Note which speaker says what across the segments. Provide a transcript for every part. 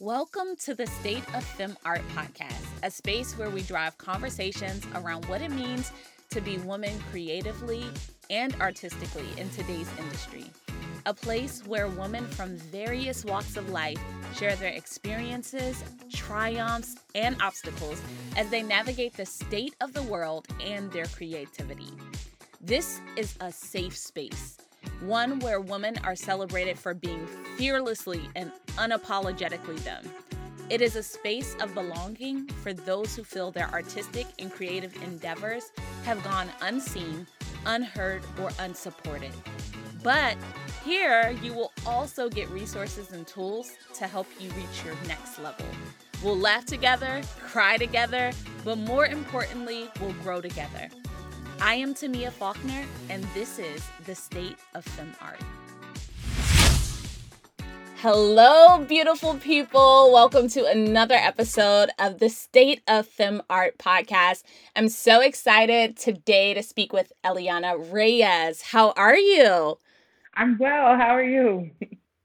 Speaker 1: Welcome to the State of Fem Art podcast, a space where we drive conversations around what it means to be women creatively and artistically in today's industry. A place where women from various walks of life share their experiences, triumphs, and obstacles as they navigate the state of the world and their creativity. This is a safe space one where women are celebrated for being fearlessly and unapologetically them. It is a space of belonging for those who feel their artistic and creative endeavors have gone unseen, unheard, or unsupported. But here, you will also get resources and tools to help you reach your next level. We'll laugh together, cry together, but more importantly, we'll grow together. I am Tamia Faulkner, and this is the State of Fem Art. Hello, beautiful people. Welcome to another episode of the State of Fem Art podcast. I'm so excited today to speak with Eliana Reyes. How are you?
Speaker 2: I'm well. How are you?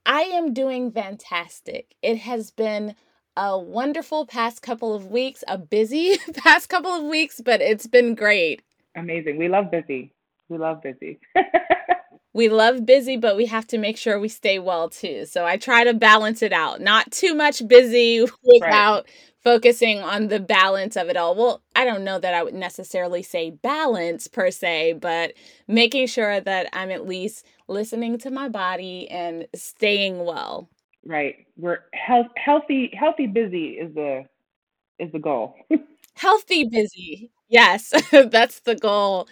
Speaker 1: I am doing fantastic. It has been a wonderful past couple of weeks, a busy past couple of weeks, but it's been great.
Speaker 2: Amazing. We love busy. We love busy.
Speaker 1: we love busy, but we have to make sure we stay well too. So I try to balance it out. Not too much busy without right. focusing on the balance of it all. Well, I don't know that I would necessarily say balance per se, but making sure that I'm at least listening to my body and staying well.
Speaker 2: Right. We're health, healthy healthy busy is the is the goal.
Speaker 1: healthy busy. Yes, that's the goal.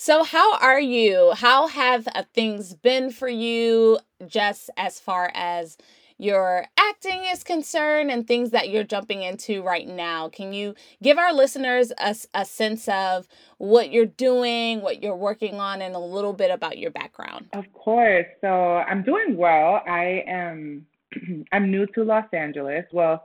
Speaker 1: So, how are you? How have uh, things been for you, just as far as your acting is concerned and things that you're jumping into right now? Can you give our listeners a, a sense of what you're doing, what you're working on, and a little bit about your background?
Speaker 2: Of course. So, I'm doing well. I am. I'm new to Los Angeles. Well,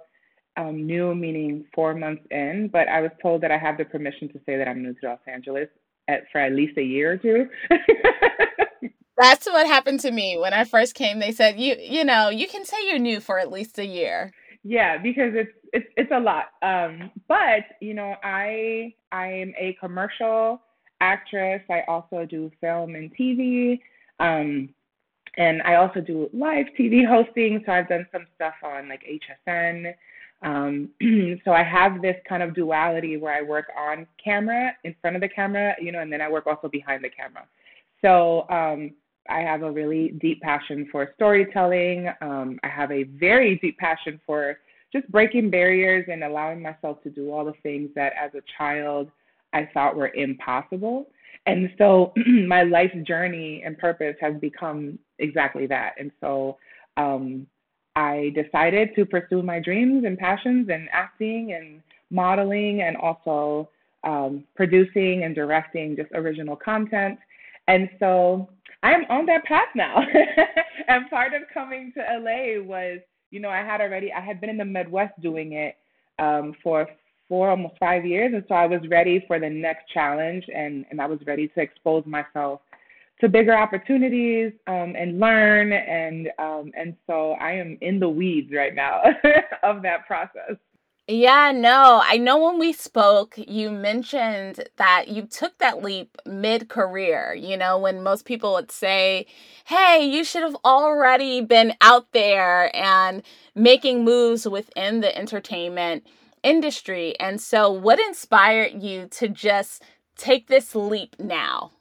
Speaker 2: um, new meaning four months in, but I was told that I have the permission to say that I'm new to Los Angeles at, for at least a year or two.
Speaker 1: That's what happened to me when I first came. They said you you know you can say you're new for at least a year.
Speaker 2: Yeah, because it's it's it's a lot. Um, but you know I I'm a commercial actress. I also do film and TV. Um, and I also do live TV hosting. So I've done some stuff on like HSN um, so I have this kind of duality where I work on camera, in front of the camera, you know, and then I work also behind the camera. So um, I have a really deep passion for storytelling. Um, I have a very deep passion for just breaking barriers and allowing myself to do all the things that as a child I thought were impossible. And so my life journey and purpose has become exactly that. And so um, I decided to pursue my dreams and passions and acting and modeling and also um, producing and directing just original content. And so I am on that path now. and part of coming to LA was, you know, I had already, I had been in the Midwest doing it um, for four, almost five years. And so I was ready for the next challenge and, and I was ready to expose myself to bigger opportunities um, and learn and um, and so I am in the weeds right now of that process.
Speaker 1: Yeah, no, I know when we spoke, you mentioned that you took that leap mid career, you know, when most people would say, hey, you should have already been out there and making moves within the entertainment industry. And so, what inspired you to just take this leap now?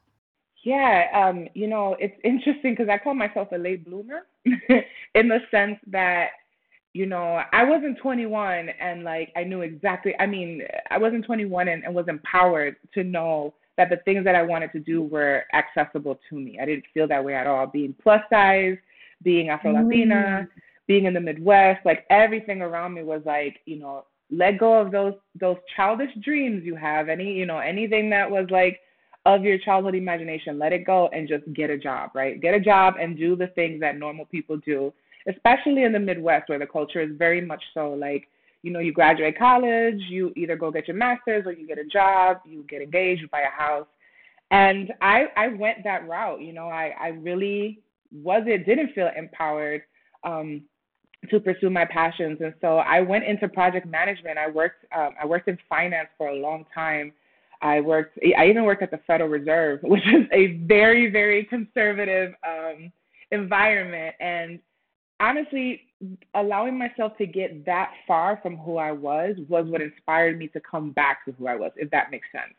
Speaker 2: Yeah, um, you know, it's interesting because I call myself a late bloomer in the sense that, you know, I wasn't 21 and like I knew exactly, I mean, I wasn't 21 and, and was empowered to know that the things that I wanted to do were accessible to me. I didn't feel that way at all. Being plus size, being Afro Latina, mm. being in the Midwest, like everything around me was like, you know, let go of those those childish dreams you have. Any, you know, anything that was like of your childhood imagination. Let it go and just get a job, right? Get a job and do the things that normal people do, especially in the Midwest where the culture is very much so like, you know, you graduate college, you either go get your master's or you get a job, you get engaged, you buy a house. And I I went that route, you know, I, I really was it didn't feel empowered. Um, to pursue my passions. And so I went into project management. I worked um, I worked in finance for a long time. I worked I even worked at the Federal Reserve, which is a very very conservative um, environment. And honestly, allowing myself to get that far from who I was was what inspired me to come back to who I was, if that makes sense.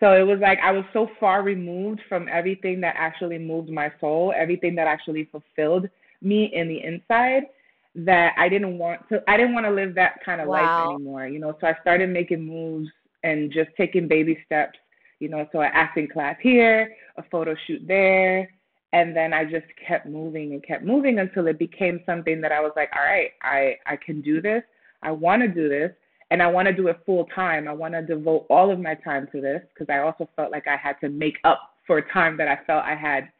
Speaker 2: So it was like I was so far removed from everything that actually moved my soul, everything that actually fulfilled me in the inside that I didn't want to I didn't want to live that kind of wow. life anymore, you know. So I started making moves and just taking baby steps, you know, so an acting class here, a photo shoot there, and then I just kept moving and kept moving until it became something that I was like, all right, I I can do this. I want to do this and I want to do it full time. I want to devote all of my time to this because I also felt like I had to make up for time that I felt I had.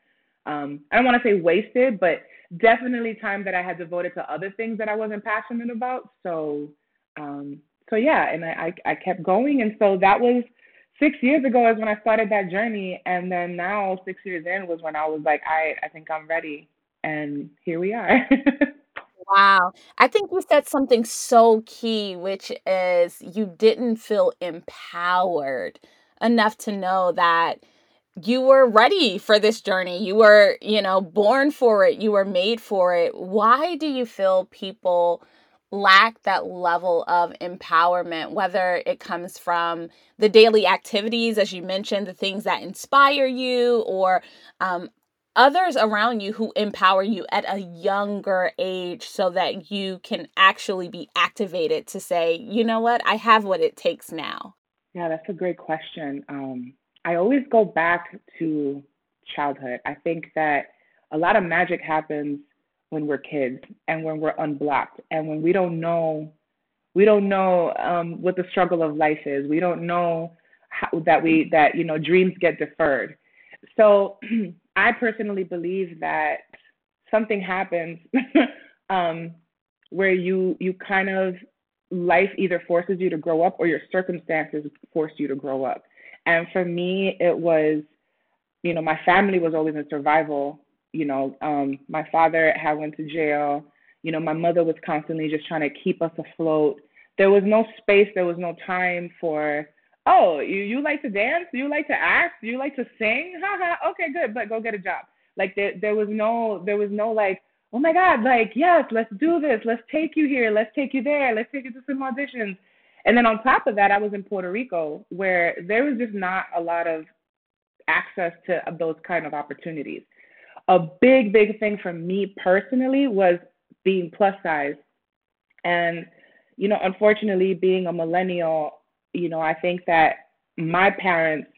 Speaker 2: Um, I don't want to say wasted, but definitely time that I had devoted to other things that I wasn't passionate about. So, um, so yeah, and I, I, I kept going, and so that was six years ago is when I started that journey, and then now six years in was when I was like, I I think I'm ready, and here we are.
Speaker 1: Wow. I think you said something so key, which is you didn't feel empowered enough to know that you were ready for this journey. You were, you know, born for it. You were made for it. Why do you feel people lack that level of empowerment, whether it comes from the daily activities, as you mentioned, the things that inspire you, or um, others around you who empower you at a younger age so that you can actually be activated to say, you know what, I have what it takes now?
Speaker 2: Yeah, that's a great question. Um, I always go back to childhood. I think that a lot of magic happens when we're kids and when we're unblocked and when we don't know we don't know um, what the struggle of life is. We don't know how, that we that you know dreams get deferred. So I personally believe that something happens um, where you you kind of life either forces you to grow up or your circumstances force you to grow up. And for me, it was, you know, my family was always in survival. You know, um, my father had went to jail. You know, my mother was constantly just trying to keep us afloat. There was no space. There was no time for oh, you, you like to dance? You like to act? You like to sing? Haha, okay, good, but go get a job. Like there, there was no, there was no like, oh my God, like yes, let's do this. Let's take you here. Let's take you there. Let's take you to some auditions. And then on top of that, I was in Puerto Rico where there was just not a lot of access to those kind of opportunities. A big, big thing for me personally was being plus size. And, you know, unfortunately, being a millennial, you know, I think that my parents,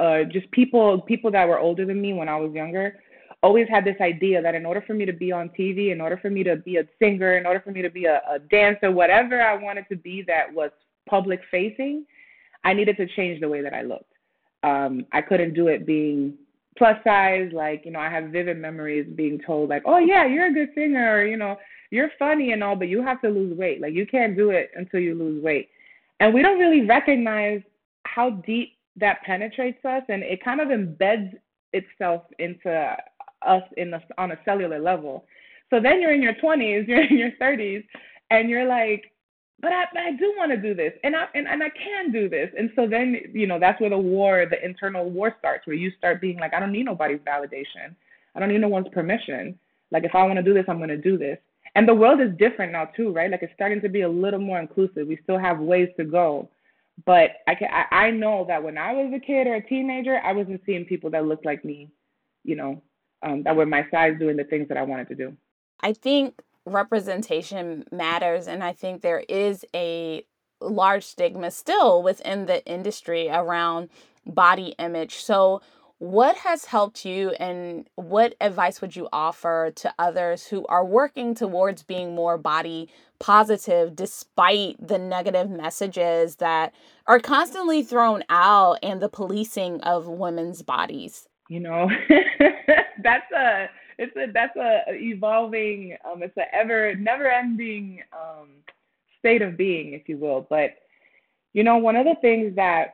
Speaker 2: uh, just people people that were older than me when I was younger, always had this idea that in order for me to be on TV, in order for me to be a singer, in order for me to be a, a dancer, whatever I wanted to be that was public facing, I needed to change the way that I looked. Um, I couldn't do it being plus size. Like, you know, I have vivid memories being told, like, oh, yeah, you're a good singer, or, you know, you're funny and all, but you have to lose weight. Like, you can't do it until you lose weight. And we don't really recognize how deep that penetrates us and it kind of embeds itself into us in the, on a cellular level. So then you're in your 20s, you're in your 30s, and you're like, but I, I do want to do this, and I and, and I can do this. And so then you know that's where the war, the internal war starts, where you start being like, I don't need nobody's validation, I don't need no one's permission. Like if I want to do this, I'm going to do this. And the world is different now too, right? Like it's starting to be a little more inclusive. We still have ways to go, but I can I, I know that when I was a kid or a teenager, I wasn't seeing people that looked like me, you know, um, that were my size doing the things that I wanted to do.
Speaker 1: I think representation matters, and I think there is a large stigma still within the industry around body image. So what has helped you, and what advice would you offer to others who are working towards being more body positive despite the negative messages that are constantly thrown out and the policing of women's bodies?
Speaker 2: You know, that's a it's a that's a evolving um it's a ever never ending um state of being if you will but you know one of the things that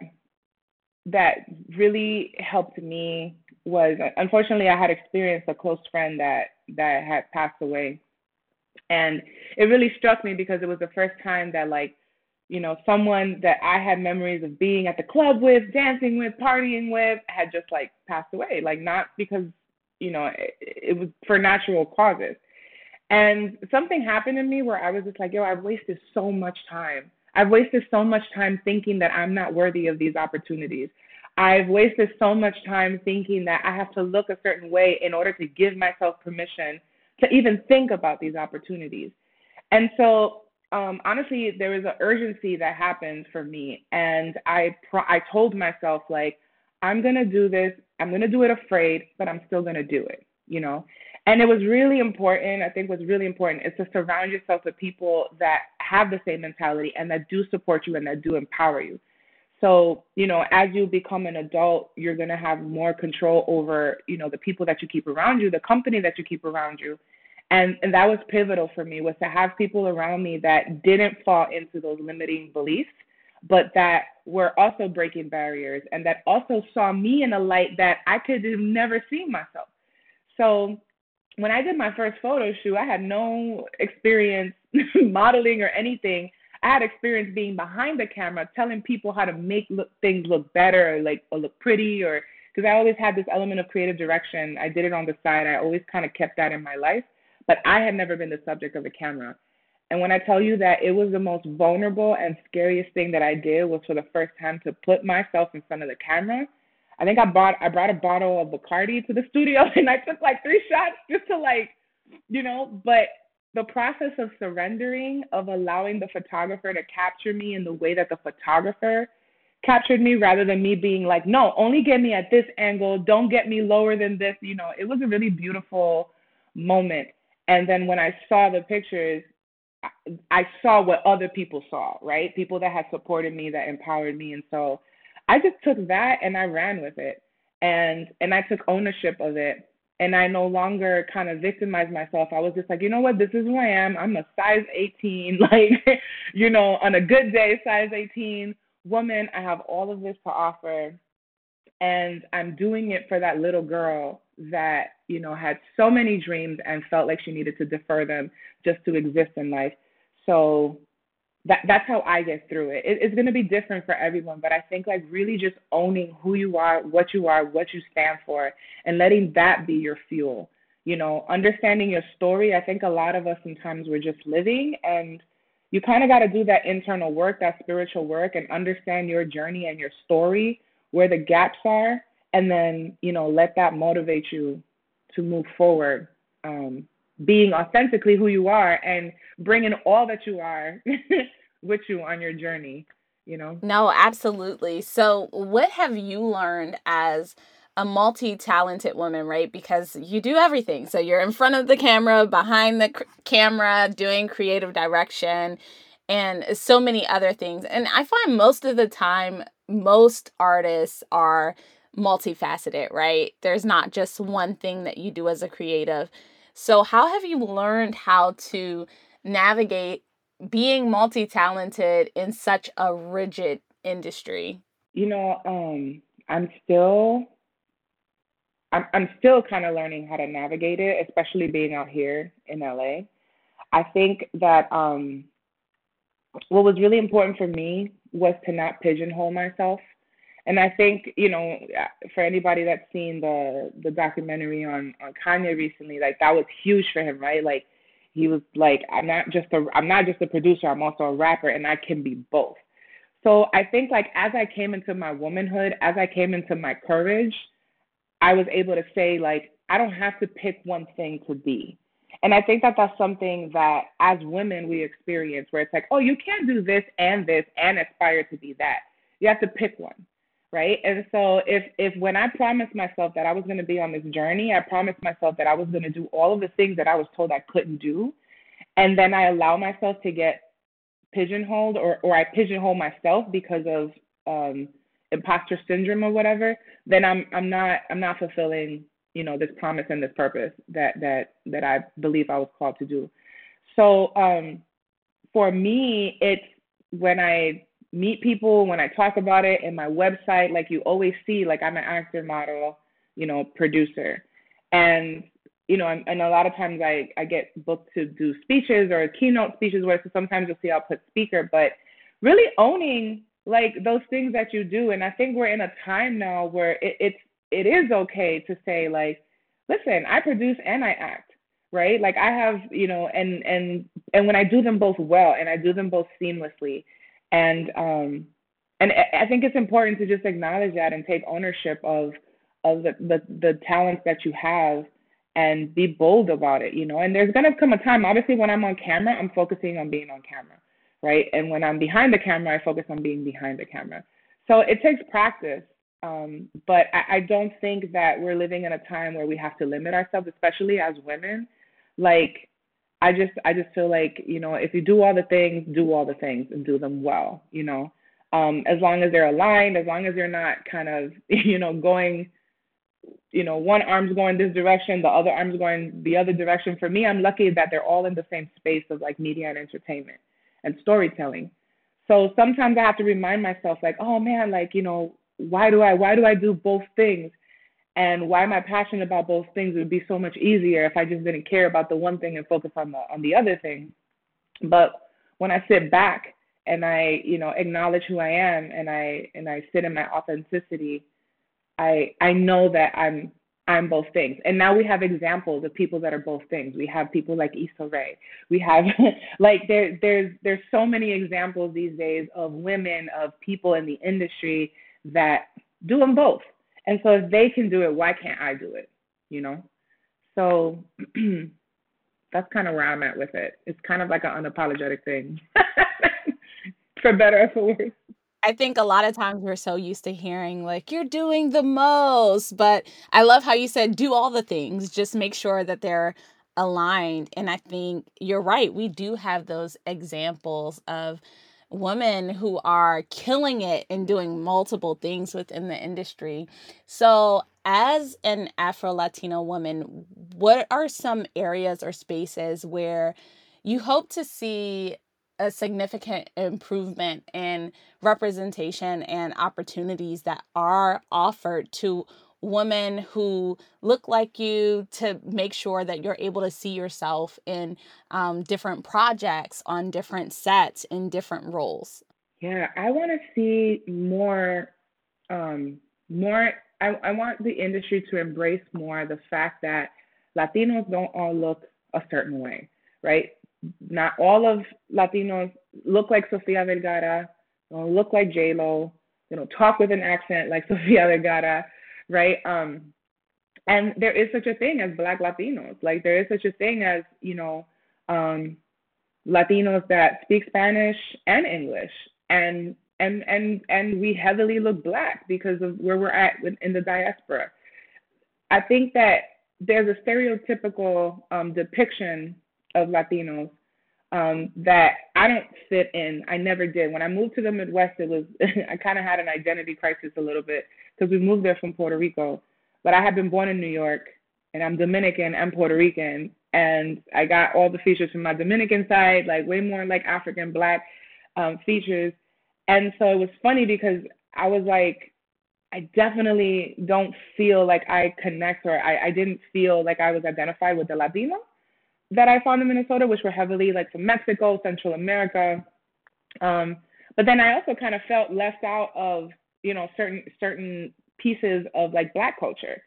Speaker 2: that really helped me was unfortunately I had experienced a close friend that that had passed away And it really struck me because it was the first time that like, you know, someone that I had memories of being at the club with, dancing with, partying with, had just like passed away. Like not because, you know, it, it was for natural causes. And something happened to me where I was just like, yo, I've wasted so much time. I've wasted so much time thinking that I'm not worthy of these opportunities. I've wasted so much time thinking that I have to look a certain way in order to give myself permission to even think about these opportunities. And so, um, honestly, there was an urgency that happened for me, and I pro- I told myself like, I'm gonna do this. I'm gonna do it afraid, but I'm still gonna do it. You know. And it was really important. I think what's really important is to surround yourself with people that have the same mentality and that do support you and that do empower you. So, you know, as you become an adult, you're going to have more control over, you know, the people that you keep around you, the company that you keep around you. And and that was pivotal for me was to have people around me that didn't fall into those limiting beliefs, but that were also breaking barriers and that also saw me in a light that I could have never seen myself. So, when I did my first photo shoot, I had no experience modeling or anything. I had experience being behind the camera, telling people how to make look, things look better, or like or look pretty, or because I always had this element of creative direction. I did it on the side. I always kind of kept that in my life, but I had never been the subject of a camera. And when I tell you that it was the most vulnerable and scariest thing that I did was for the first time to put myself in front of the camera. I think I bought I brought a bottle of Bacardi to the studio and I took like three shots just to like, you know, but the process of surrendering, of allowing the photographer to capture me in the way that the photographer captured me rather than me being like, no, only get me at this angle, don't get me lower than this. You know, it was a really beautiful moment. And then when I saw the pictures, I saw what other people saw, right? People that had supported me, that empowered me. And so I just took that and I ran with it. And and I took ownership of it and I no longer kind of victimized myself. I was just like, you know what, this is who I am. I'm a size 18, like, you know, on a good day, size 18 woman. I have all of this to offer. And I'm doing it for that little girl that, you know, had so many dreams and felt like she needed to defer them just to exist in life. So that that's how I get through it. it it's going to be different for everyone, but I think like really just owning who you are, what you are, what you stand for, and letting that be your fuel. You know, understanding your story. I think a lot of us sometimes we're just living, and you kind of got to do that internal work, that spiritual work, and understand your journey and your story, where the gaps are, and then you know let that motivate you to move forward. Um, being authentically who you are and bringing all that you are with you on your journey, you know?
Speaker 1: No, absolutely. So, what have you learned as a multi talented woman, right? Because you do everything. So, you're in front of the camera, behind the camera, doing creative direction, and so many other things. And I find most of the time, most artists are multifaceted, right? There's not just one thing that you do as a creative. So, how have you learned how to navigate being multi-talented in such a rigid industry?
Speaker 2: You know, um, I'm still I'm I'm still kind of learning how to navigate it, especially being out here in LA. I think that um, what was really important for me was to not pigeonhole myself. And I think, you know, for anybody that's seen the the documentary on on Kanye recently, like that was huge for him, right? Like he was like, I'm not just a I'm not just a producer, I'm also a rapper and I can be both. So I think like as I came into my womanhood, as I came into my courage, I was able to say like I don't have to pick one thing to be. And I think that that's something that as women we experience where it's like, oh, you can't do this and this and aspire to be that. You have to pick one right? And so if if when I promised myself that I was going to be on this journey, I promised myself that I was going to do all of the things that I was told I couldn't do, and then I allow myself to get pigeonholed or or I pigeonhole myself because of um imposter syndrome or whatever, then I'm I'm not I'm not fulfilling, you know, this promise and this purpose that that that I believe I was called to do. So um for me, it's when I meet people when I talk about it in my website. Like you always see, like I'm an actor, model, you know, producer. And you know, and, and a lot of times I, I get booked to do speeches or keynote speeches where so sometimes you'll see I'll put speaker, but really owning like those things that you do. And I think we're in a time now where it, it's it is okay to say like, listen, I produce and I act, right? Like I have, you know, and and and when I do them both well and I do them both seamlessly, and um, and I think it's important to just acknowledge that and take ownership of of the the, the talents that you have and be bold about it, you know. And there's gonna come a time, obviously, when I'm on camera, I'm focusing on being on camera, right? And when I'm behind the camera, I focus on being behind the camera. So it takes practice, um, but I, I don't think that we're living in a time where we have to limit ourselves, especially as women. Like, I just, I just feel like, you know, if you do all the things, do all the things and do them well, you know. Um, as long as they're aligned, as long as you're not kind of, you know, going you know, one arm's going this direction, the other arm's going the other direction. For me, I'm lucky that they're all in the same space of like media and entertainment and storytelling. So sometimes I have to remind myself, like, oh man, like, you know, why do I why do I do both things? And why am I passionate about both things? It would be so much easier if I just didn't care about the one thing and focus on the on the other thing. But when I sit back and I, you know, acknowledge who I am and I and I sit in my authenticity, I I know that I'm I'm both things. And now we have examples of people that are both things. We have people like Issa Rae. We have like there there's there's so many examples these days of women, of people in the industry that do them both. And so if they can do it, why can't I do it? You know? So that's kind of where I'm at with it. It's kind of like an unapologetic thing. for better or for worse.
Speaker 1: I think a lot of times we're so used to hearing like you're doing the most, but I love how you said do all the things, just make sure that they're aligned. And I think you're right. We do have those examples of women who are killing it and mm. doing multiple things within the industry. So, as an Afro Latino woman, what are some areas or spaces where you hope to see a significant improvement in representation and opportunities that are offered to women who look like you to make sure that you're able to see yourself in um, different projects on different sets in different roles.
Speaker 2: Yeah i want to see more um, more I, I want the industry to embrace more the fact that latinos don't all look a certain way right? Not all of Latinos look like Sofia Vergara, don't look like J Lo, they don't talk with an accent like Sofia Vergara, right? Um, and there is such a thing as Black Latinos. Like there is such a thing as you know um, Latinos that speak Spanish and English, and and and and we heavily look black because of where we're at in the diaspora. I think that there's a stereotypical um, depiction of Latinos um, that I don't fit in. I never did. When I moved to the Midwest, it was I kind of had an identity crisis a little bit because we moved there from Puerto Rico. But I had been born in New York, and I'm Dominican and Puerto Rican, and I got all the features from my Dominican side, like way more like African black um, features. And so it was funny because I was like, I definitely don't feel like I connect or I, I didn't feel like I was identified with the Latino that I found in Minnesota, which were heavily like from Mexico, Central America. Um, but then I also kind of felt left out of, you know, certain certain pieces of like black culture.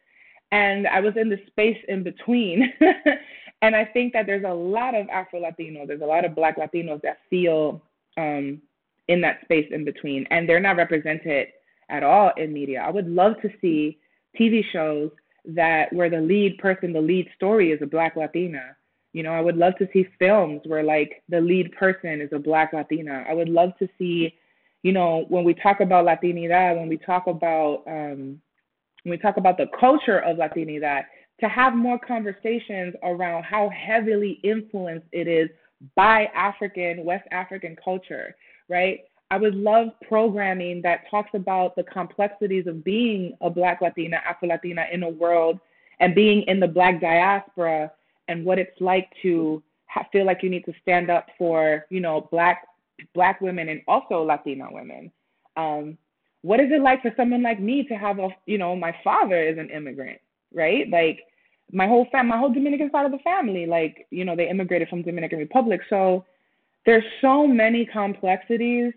Speaker 2: And I was in the space in between. and I think that there's a lot of Afro Latinos, there's a lot of black Latinos that feel um, in that space in between. And they're not represented at all in media. I would love to see TV shows that where the lead person, the lead story is a black Latina you know, I would love to see films where like the lead person is a black Latina. I would love to see, you know, when we talk about Latinidad, when we talk about um, when we talk about the culture of Latinidad, to have more conversations around how heavily influenced it is by African, West African culture, right? I would love programming that talks about the complexities of being a Black Latina, Afro Latina in a world and being in the Black diaspora and what it's like to ha- feel like you need to stand up for you know black black women and also Latina women. Um, what is it like for someone like me to have a you know my father is an immigrant, right? Like my whole fam, my whole Dominican side of the family, like you know, they immigrated from Dominican Republic. So there's so many complexities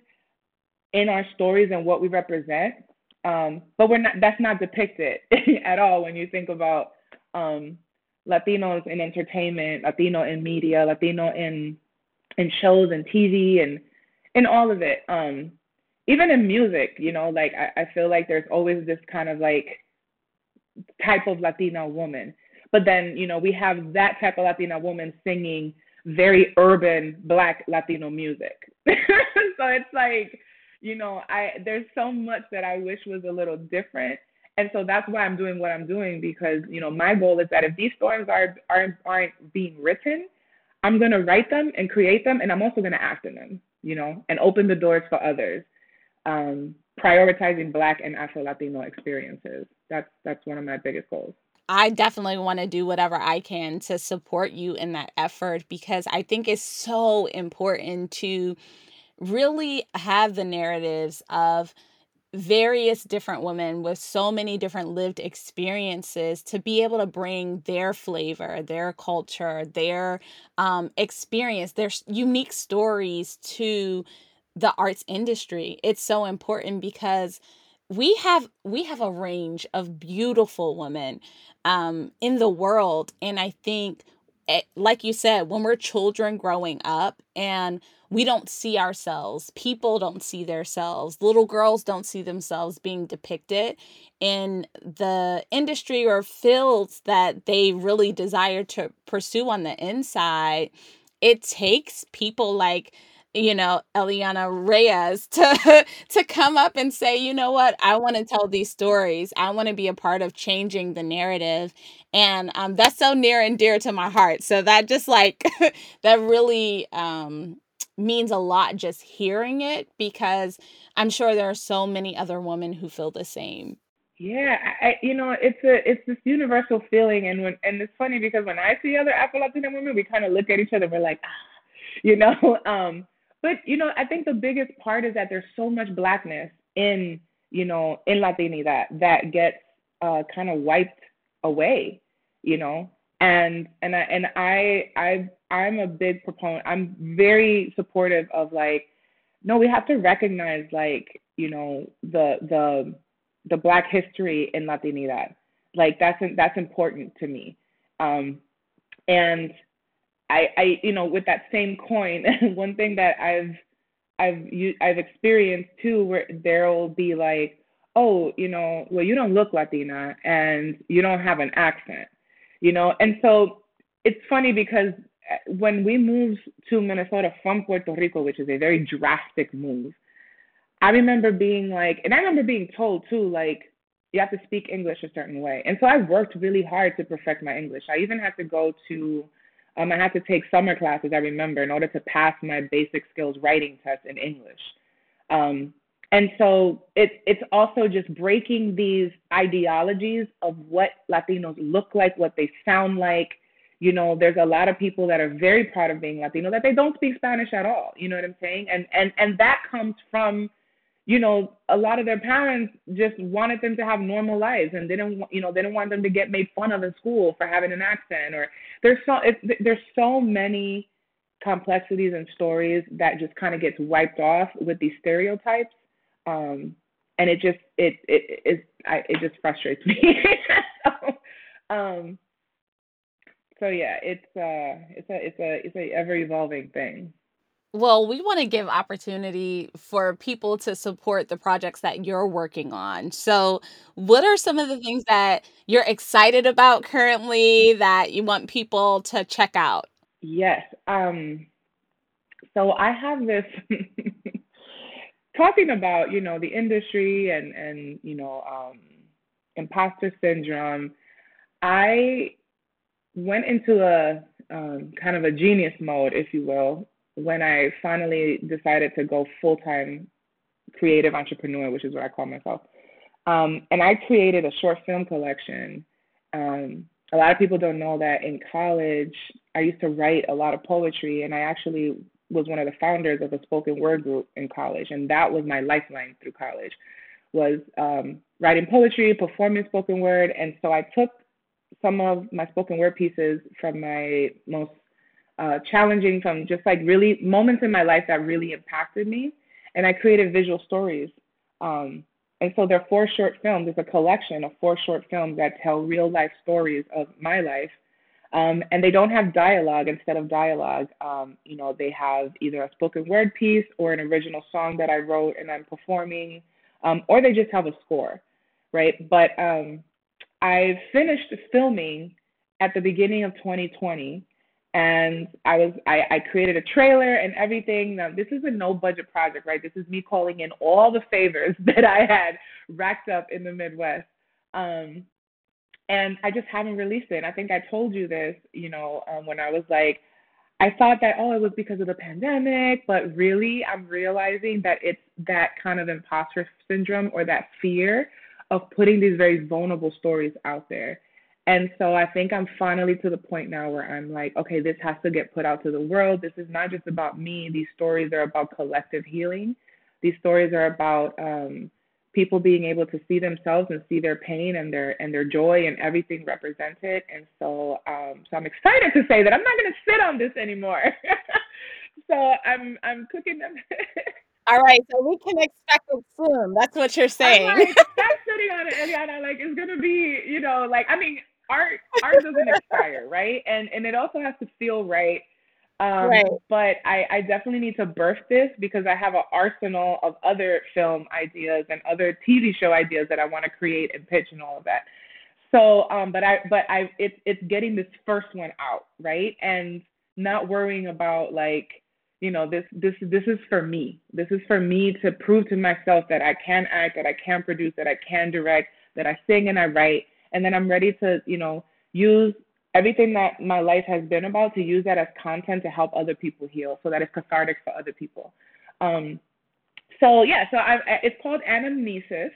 Speaker 2: in our stories and what we represent. Um, but we're not. That's not depicted at all when you think about um, Latinos in entertainment, Latino in media, Latino in in shows and TV and in all of it. Um, even in music, you know, like I, I feel like there's always this kind of like type of Latina woman. But then, you know, we have that type of Latina woman singing very urban black Latino music. so it's like, you know, I there's so much that I wish was a little different. And so that's why I'm doing what I'm doing because, you know, my goal is that if these stories are aren't aren't being written, I'm gonna write them and create them and I'm also gonna act in them, you know, and open the doors for others. Um, prioritizing black and Afro Latino experiences. That's that's one of my biggest goals.
Speaker 1: I definitely want to do whatever I can to support you in that effort because I think it's so important to really have the narratives of various different women with so many different lived experiences to be able to bring their flavor, their culture, their um, experience, their unique stories to the arts industry. It's so important because we have we have a range of beautiful women um, in the world, and I think, eh, like you said, when we're children growing up and we don't see ourselves, people don't see themselves, little girls don't see themselves being depicted in the industry or fields that they really desire to pursue on the inside. It takes people like you know Eliana Reyes to to come up and say, you know what, I want to tell these stories. I want to be a part of changing the narrative, and um, that's so near and dear to my heart. So that just like that really um, means a lot just hearing it because I'm sure there are so many other women who feel the same.
Speaker 2: Yeah, I, you know, it's a it's this universal feeling, and when and it's funny because when I see other Afro Latina women, we kind of look at each other, we're like, ah, you know, um, but you know, I think the biggest part is that there's so much blackness in you know in Latinidad that gets uh, kind of wiped away, you know. And and I and I I I'm a big proponent. I'm very supportive of like, no, we have to recognize like you know the the the Black history in Latinidad. Like that's that's important to me. Um, and I, I, you know, with that same coin, one thing that I've, I've, I've experienced too, where there will be like, oh, you know, well, you don't look Latina and you don't have an accent, you know, and so it's funny because when we moved to Minnesota from Puerto Rico, which is a very drastic move, I remember being like, and I remember being told too, like, you have to speak English a certain way. And so I worked really hard to perfect my English. I even had to go to um, I had to take summer classes, I remember, in order to pass my basic skills writing test in English. Um, and so it, it's also just breaking these ideologies of what Latinos look like, what they sound like. You know, there's a lot of people that are very proud of being Latino that they don't speak Spanish at all. You know what I'm saying? And and and that comes from you know, a lot of their parents just wanted them to have normal lives and they didn't, you know, they didn't want them to get made fun of in school for having an accent. Or there's so it, there's so many complexities and stories that just kind of gets wiped off with these stereotypes, um, and it just it it it I, it just frustrates me. so, um, so yeah, it's uh it's a it's a it's a ever evolving thing.
Speaker 1: Well, we want to give opportunity for people to support the projects that you're working on. So, what are some of the things that you're excited about currently that you want people to check out?
Speaker 2: Yes. Um, so I have this talking about, you know, the industry and and you know, um, imposter syndrome. I went into a um, kind of a genius mode, if you will, when I finally decided to go full time creative entrepreneur, which is what I call myself. Um, and I created a short film collection. Um, a lot of people don't know that in college, I used to write a lot of poetry, and I actually was one of the founders of a spoken word group in college, and that was my lifeline through college, was um, writing poetry, performing spoken word, and so I took some of my spoken word pieces from my most uh, challenging, from just like really moments in my life that really impacted me, and I created visual stories. Um, and so they're four short films. It's a collection of four short films that tell real life stories of my life. Um, and they don't have dialogue instead of dialogue. Um, you know, they have either a spoken word piece or an original song that I wrote and I'm performing, um, or they just have a score, right? But um, I finished filming at the beginning of 2020 and I was I, I created a trailer and everything. Now this is a no budget project, right? This is me calling in all the favors that I had racked up in the Midwest. Um, and I just haven't released it. And I think I told you this, you know, um, when I was like, I thought that oh, it was because of the pandemic, but really, I'm realizing that it's that kind of imposter syndrome or that fear of putting these very vulnerable stories out there. And so I think I'm finally to the point now where I'm like, okay, this has to get put out to the world. This is not just about me. These stories are about collective healing. These stories are about um, people being able to see themselves and see their pain and their and their joy and everything represented. And so, um, so I'm excited to say that I'm not going to sit on this anymore. so I'm I'm cooking them.
Speaker 1: All right, so we can expect it soon. That's what you're saying. I'm
Speaker 2: like, stop sitting on it, Eliana. Like it's gonna be, you know, like I mean, art art doesn't expire, right? And and it also has to feel right. Um, right. But I, I definitely need to birth this because I have an arsenal of other film ideas and other TV show ideas that I want to create and pitch and all of that. So, um, but I, but I, it's it's getting this first one out, right? And not worrying about like, you know, this this this is for me. This is for me to prove to myself that I can act, that I can produce, that I can direct, that I sing and I write, and then I'm ready to, you know, use everything that my life has been about to use that as content to help other people heal so that it's cathartic for other people. Um, so yeah, so I, it's called anamnesis.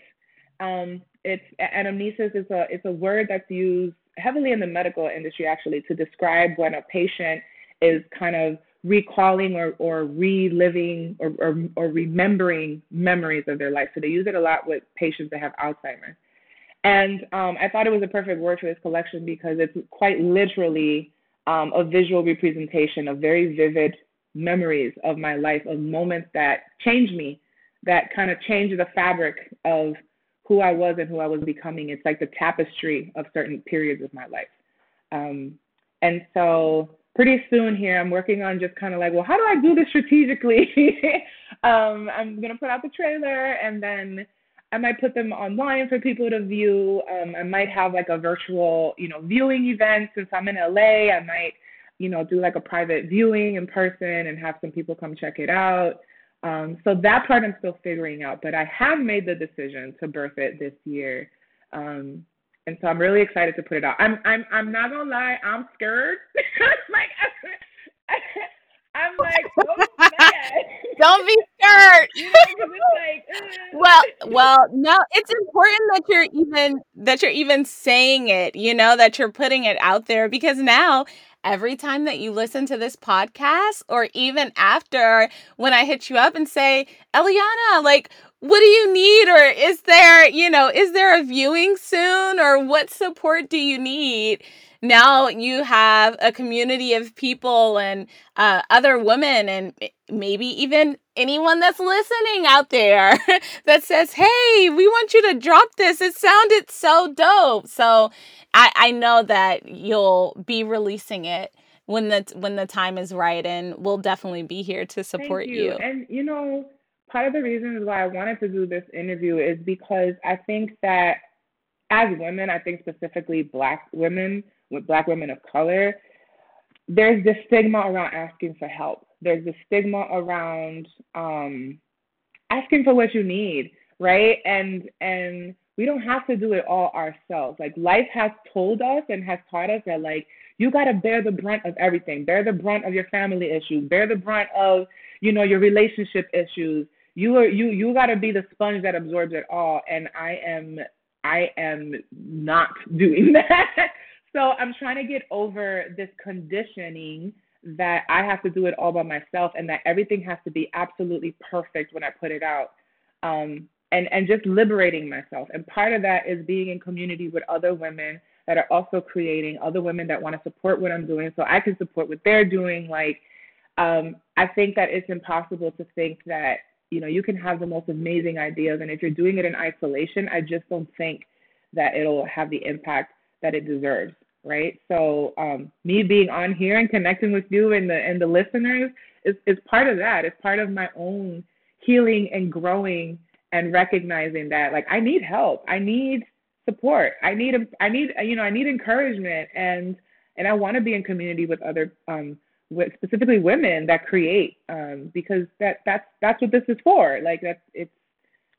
Speaker 2: Um, it's anamnesis is a it's a word that's used heavily in the medical industry actually to describe when a patient is kind of recalling or, or reliving or, or, or remembering memories of their life. So they use it a lot with patients that have Alzheimer's. And um, I thought it was a perfect word for this collection because it's quite literally um, a visual representation of very vivid memories of my life, of moments that changed me, that kind of changed the fabric of who I was and who I was becoming. It's like the tapestry of certain periods of my life. Um, and so pretty soon here, I'm working on just kind of like, well, how do I do this strategically? um, I'm going to put out the trailer and then I might put them online for people to view. Um, I might have like a virtual, you know, viewing event since I'm in LA. I might, you know, do like a private viewing in person and have some people come check it out. Um, so that part I'm still figuring out, but I have made the decision to birth it this year. Um, and so I'm really excited to put it out. I'm I'm I'm not gonna lie, I'm scared. like I'm like, oh,
Speaker 1: don't be scared. You know, like, well, uh. well, no, it's important that you're even that you're even saying it. You know that you're putting it out there because now every time that you listen to this podcast, or even after when I hit you up and say, Eliana, like, what do you need? Or is there, you know, is there a viewing soon? Or what support do you need? now you have a community of people and uh, other women and maybe even anyone that's listening out there that says hey we want you to drop this it sounded so dope so i i know that you'll be releasing it when the when the time is right and we'll definitely be here to support
Speaker 2: you.
Speaker 1: you
Speaker 2: and you know part of the reasons why i wanted to do this interview is because i think that as women i think specifically black women with black women of color, there's this stigma around asking for help. There's this stigma around um, asking for what you need, right? And and we don't have to do it all ourselves. Like life has told us and has taught us that like you got to bear the brunt of everything. Bear the brunt of your family issues. Bear the brunt of you know your relationship issues. You are you you got to be the sponge that absorbs it all. And I am I am not doing that. So I'm trying to get over this conditioning that I have to do it all by myself and that everything has to be absolutely perfect when I put it out. Um, and, and just liberating myself. And part of that is being in community with other women that are also creating, other women that want to support what I'm doing so I can support what they're doing. Like, um, I think that it's impossible to think that, you know, you can have the most amazing ideas. And if you're doing it in isolation, I just don't think that it'll have the impact that it deserves. Right. So um, me being on here and connecting with you and the and the listeners is, is part of that. It's part of my own healing and growing and recognizing that like I need help. I need support. I need I need you know I need encouragement and and I want to be in community with other um specifically women that create um because that that's that's what this is for. Like that's it's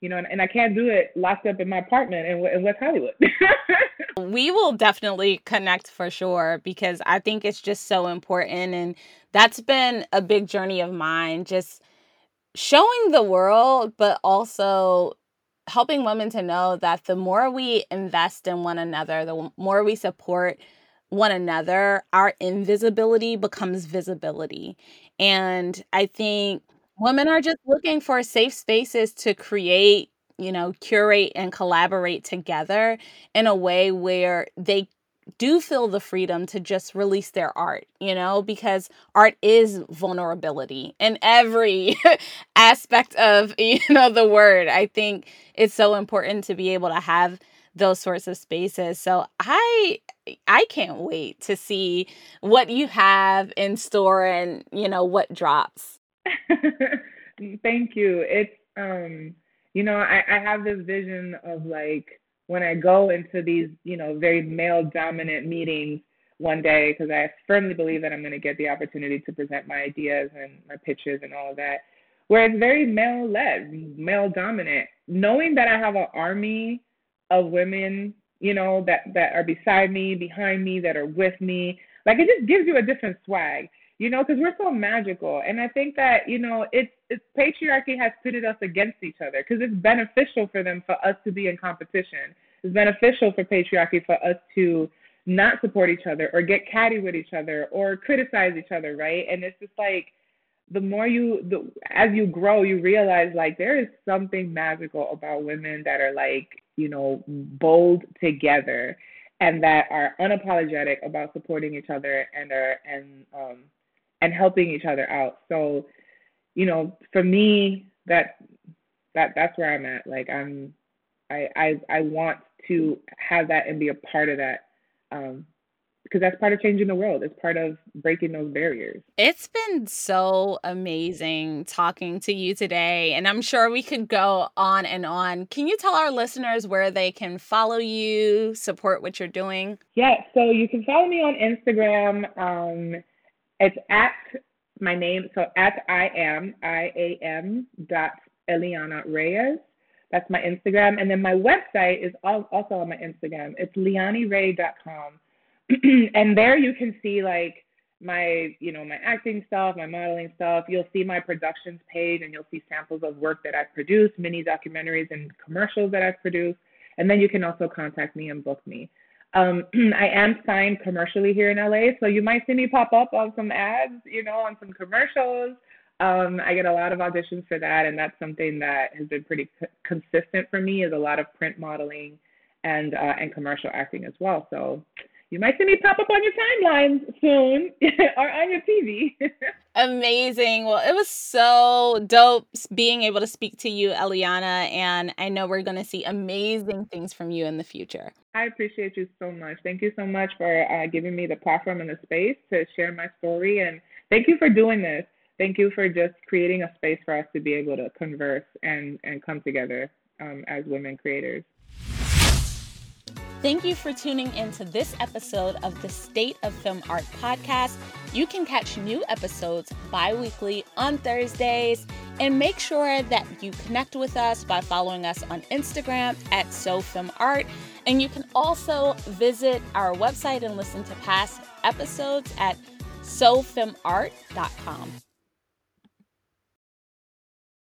Speaker 2: you know and, and I can't do it locked up in my apartment in, in West Hollywood.
Speaker 1: we will definitely connect for sure because I think it's just so important and that's been a big journey of mine just showing the world, but also helping women to know that the more we invest in one another, the more we support one another, our invisibility becomes visibility. And I think women are just looking for safe spaces to create, you know, curate and collaborate together in a way where they do feel the freedom to just release their art, you know, because art is vulnerability in every aspect of, you know, the word. I think it's so important to be able to have those sorts of spaces. So I I can't wait to see what you have in store and, you know, what drops.
Speaker 2: Thank you. It's um you know, I, I have this vision of like when I go into these, you know, very male dominant meetings one day, because I firmly believe that I'm going to get the opportunity to present my ideas and my pitches and all of that, where it's very male led, male dominant, knowing that I have an army of women, you know, that, that are beside me, behind me, that are with me, like it just gives you a different swag you know, because we're so magical. And I think that, you know, it's, it's patriarchy has pitted us against each other because it's beneficial for them for us to be in competition. It's beneficial for patriarchy for us to not support each other or get catty with each other or criticize each other, right? And it's just like the more you the as you grow, you realize like there is something magical about women that are like, you know, bold together and that are unapologetic about supporting each other and are and um and helping each other out. So, you know, for me, that that that's where I'm at. Like I'm, I I I want to have that and be a part of that. Um, because that's part of changing the world. It's part of breaking those barriers.
Speaker 1: It's been so amazing talking to you today, and I'm sure we could go on and on. Can you tell our listeners where they can follow you, support what you're doing?
Speaker 2: Yeah, so you can follow me on Instagram. Um, it's at my name, so at I am, I A M dot Eliana Reyes. That's my Instagram. And then my website is also on my Instagram. It's lianiray.com. and there you can see like my, you know, my acting stuff, my modeling stuff. You'll see my productions page and you'll see samples of work that I've produced, mini documentaries and commercials that I've produced. And then you can also contact me and book me. Um, I am signed commercially here in LA, so you might see me pop up on some ads, you know, on some commercials. Um, I get a lot of auditions for that, and that's something that has been pretty c- consistent for me. Is a lot of print modeling and uh, and commercial acting as well. So you might see me pop up on your timelines soon or on your TV.
Speaker 1: Amazing. Well, it was so dope being able to speak to you, Eliana, and I know we're going to see amazing things from you in the future.
Speaker 2: I appreciate you so much. Thank you so much for uh, giving me the platform and the space to share my story. And thank you for doing this. Thank you for just creating a space for us to be able to converse and, and come together um, as women creators.
Speaker 1: Thank you for tuning in to this episode of the State of Fem Art podcast. You can catch new episodes bi weekly on Thursdays. And make sure that you connect with us by following us on Instagram at SoFemArt. And you can also visit our website and listen to past episodes at SoFemArt.com.